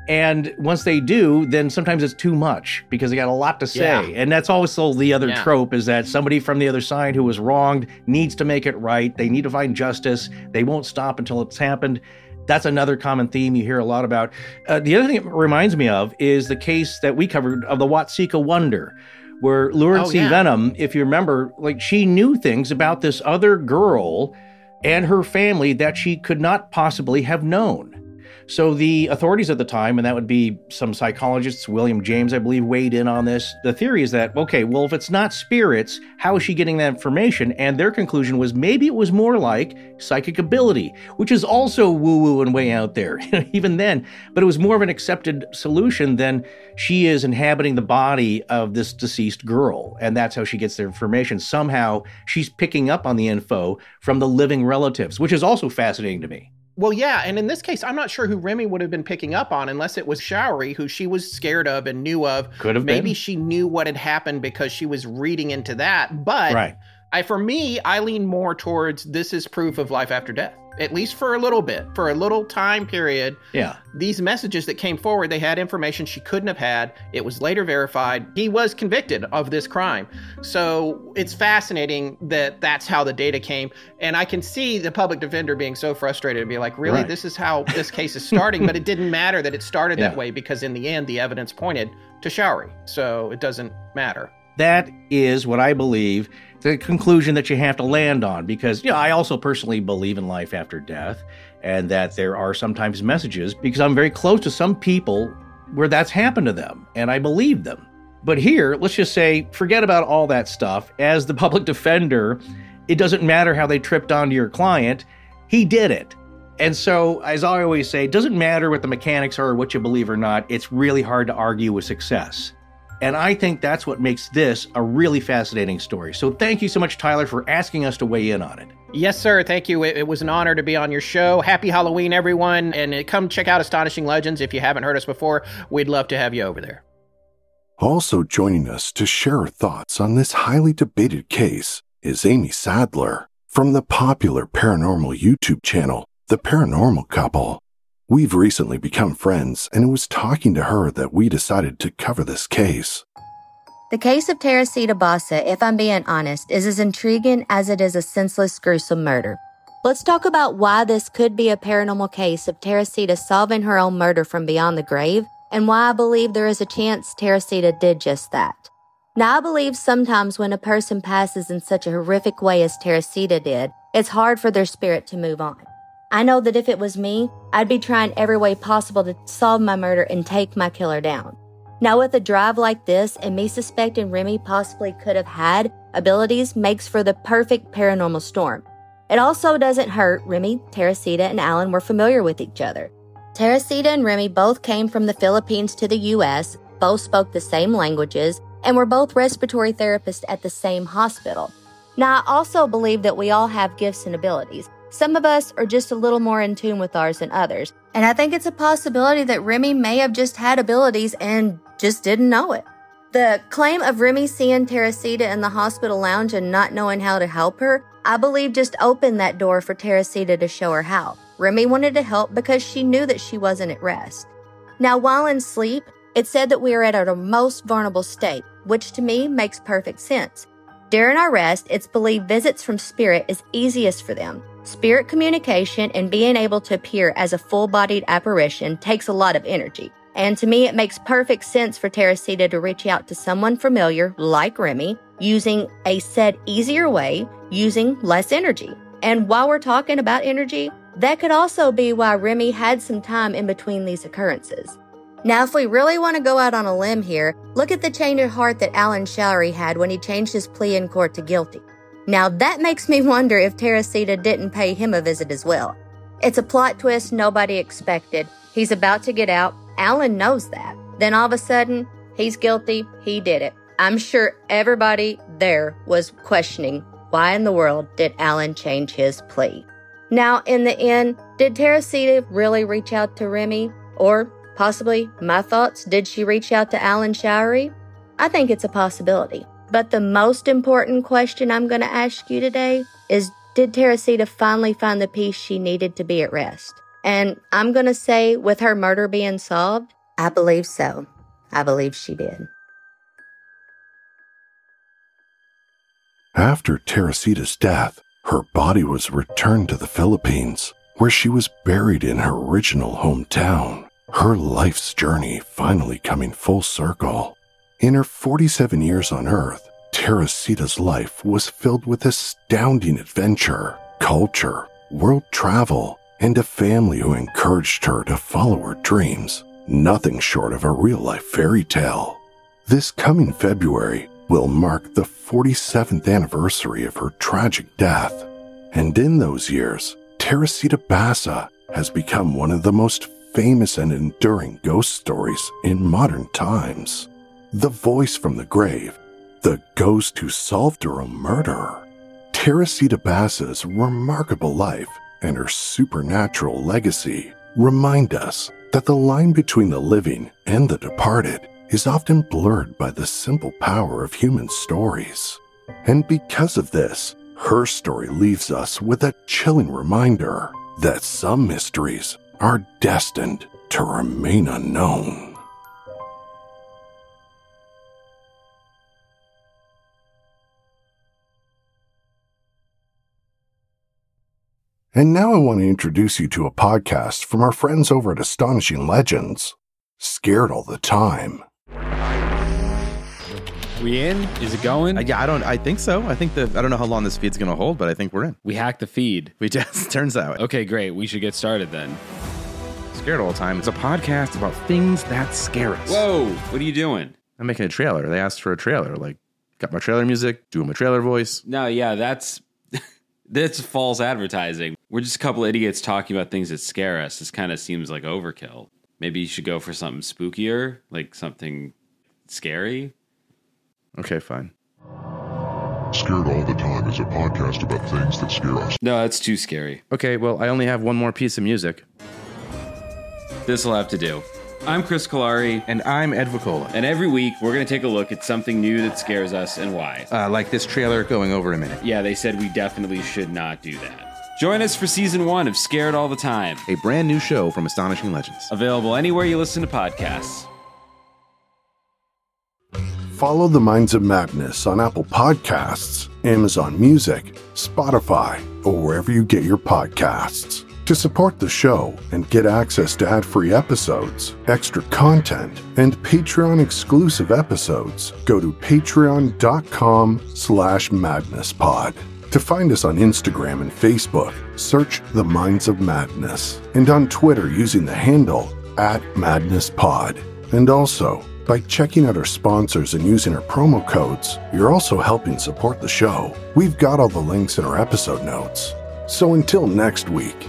and once they do then sometimes it's too much because they got a lot to say Yeah. and that's also the other Yeah. trope is that somebody from the other side who was wronged needs to make it right they need to find justice they won't stop until it's happened that's another common theme you hear a lot about. Uh, the other thing it reminds me of is the case that we covered of the Watseka Wonder, where Lauren Oh, C. yeah. Vennum, if you remember, like she knew things about this other girl and her family that she could not possibly have known. So the authorities at the time, and that would be some psychologists, William James, I believe, weighed in on this. The theory is that, okay, well, if it's not spirits, how is she getting that information? And their conclusion was maybe it was more like psychic ability, which is also woo woo and way out there, even then. But it was more of an accepted solution than she is inhabiting the body of this deceased girl. And that's how she gets their information. Somehow she's picking up on the info from the living relatives, which is also fascinating to me. Well, yeah, and in this case, I'm not sure who Remy would have been picking up on unless it was Showery, who she was scared of and knew of. Could have Maybe been. she knew what had happened because she was reading into that. But Right. I, for me, I lean more towards this is proof of life after death, at least for a little bit, for a little time period. Yeah. These messages that came forward, they had information she couldn't have had. It was later verified. He was convicted of this crime. So it's fascinating that that's how the data came. And I can see the public defender being so frustrated and be like, really, Right. this is how this case is starting. but it didn't matter that it started Yeah. that way because in the end, the evidence pointed to Showery. So it doesn't matter. That is what I believe the conclusion that you have to land on because you know, I also personally believe in life after death and that there are sometimes messages because I'm very close to some people where that's happened to them and I believe them. But here, let's just say forget about all that stuff. As the public defender, it doesn't matter how they tripped onto your client, he did it. And so, as I always say, it doesn't matter what the mechanics are or what you believe or not, it's really hard to argue with success. And I think that's what makes this a really fascinating story. So thank you so much, Tyler, for asking us to weigh in on it. Yes, sir. Thank you. It, it was an honor to be on your show. Happy Halloween, everyone. And uh, come check out Astonishing Legends if you haven't heard us before. We'd love to have you over there. Also joining us to share her thoughts on this highly debated case is Amy Sadler from the popular paranormal YouTube channel, The Paranormal Couple. We've recently become friends, and it was talking to her that we decided to cover this case. The case of Teresita Basa, if I'm being honest, is as intriguing as it is a senseless, gruesome murder. Let's talk about why this could be a paranormal case of Teresita solving her own murder from beyond the grave, and why I believe there is a chance Teresita did just that. Now, I believe sometimes when a person passes in such a horrific way as Teresita did, it's hard for their spirit to move on. I know that if it was me, I'd be trying every way possible to solve my murder and take my killer down. Now, with a drive like this and me suspecting Remy possibly could have had abilities makes for the perfect paranormal storm. It also doesn't hurt Remy, Teresita, and Alan were familiar with each other. Teresita and Remy both came from the Philippines to the US, both spoke the same languages, and were both respiratory therapists at the same hospital. Now, I also believe that we all have gifts and abilities. Some of us are just a little more in tune with ours than others. And I think it's a possibility that Remy may have just had abilities and just didn't know it. The claim of Remy seeing Teresita in the hospital lounge and not knowing how to help her, I believe just opened that door for Teresita to show her how. Remy wanted to help because she knew that she wasn't at rest. Now, while in sleep, it said that we are at our most vulnerable state, which to me makes perfect sense. During our rest, it's believed visits from spirit is easiest for them. Spirit communication and being able to appear as a full bodied apparition takes a lot of energy. And to me, it makes perfect sense for Teresita to reach out to someone familiar, like Remy, using a said easier way, using less energy. And while we're talking about energy, that could also be why Remy had some time in between these occurrences. Now, if we really want to go out on a limb here, look at the change of heart that Alan Showery had when he changed his plea in court to guilty. Now, that makes me wonder if Teresita didn't pay him a visit as well. It's a plot twist nobody expected. He's about to get out. Alan knows that. Then all of a sudden, he's guilty. He did it. I'm sure everybody there was questioning why in the world did Alan change his plea. Now, in the end, did Teresita really reach out to Remy? Or possibly, my thoughts, did she reach out to Alan Showery? I think it's a possibility. But the most important question I'm going to ask you today is Did Teresita finally find the peace she needed to be at rest? And I'm going to say, with her murder being solved, I believe so. I believe she did. After Teresita's death, her body was returned to the Philippines, where she was buried in her original hometown. Her life's journey finally coming full circle. In her 47 years on Earth, Teresita's life was filled with astounding adventure, culture, world travel, and a family who encouraged her to follow her dreams. Nothing short of a real life fairy tale. This coming February will mark the 47th anniversary of her tragic death. And in those years, Teresita Basa has become one of the most famous and enduring ghost stories in modern times. The voice from the grave, the ghost who solved her murder. Teresita Basa's remarkable life and her supernatural legacy remind us that the line between the living and the departed is often blurred by the simple power of human stories. And because of this, her story leaves us with a chilling reminder that some mysteries are destined to remain unknown. And now I want to introduce you to a podcast from our friends over at Astonishing Legends. Scared all the time. We in? Is it going? Uh, yeah, I don't. I think so. I think the. I don't know how long this feed's gonna hold, but I think we're in. we hacked the feed. We just turns out Okay, great. We should get started then. scared all the time. It's a podcast about things that scare us. Whoa, what are you doing? I'm making a trailer. They asked for a trailer. Like, got my trailer music, doing my trailer voice. No, yeah, that's that's false advertising. We're just a couple idiots talking about things that scare us. This kind of seems like overkill. Maybe you should go for something spookier, like something scary. Okay, fine. Scared All the Time is a podcast about things that scare us. No, that's too scary. Okay, well, I only have one more piece of music, This will have to do. I'm Chris Kalari, and I'm Ed Vicola. and every week we're going to take a look at something new that scares us and why. Uh, like this trailer going over a minute. Yeah, they said we definitely should not do that. Join us for season one of Scared All the Time. A brand new show from Astonishing Legends. Available anywhere you listen to podcasts. Follow the Minds of Madness on Apple Podcasts, Amazon Music, Spotify, or wherever you get your podcasts. To support the show and get access to ad-free episodes, extra content, and Patreon exclusive episodes, go to patreon.com slash madnesspod. To find us on Instagram and Facebook, search The Minds of Madness, and on Twitter using the handle at madnesspod. And also, by checking out our sponsors and using our promo codes, you're also helping support the show. We've got all the links in our episode notes. So until next week,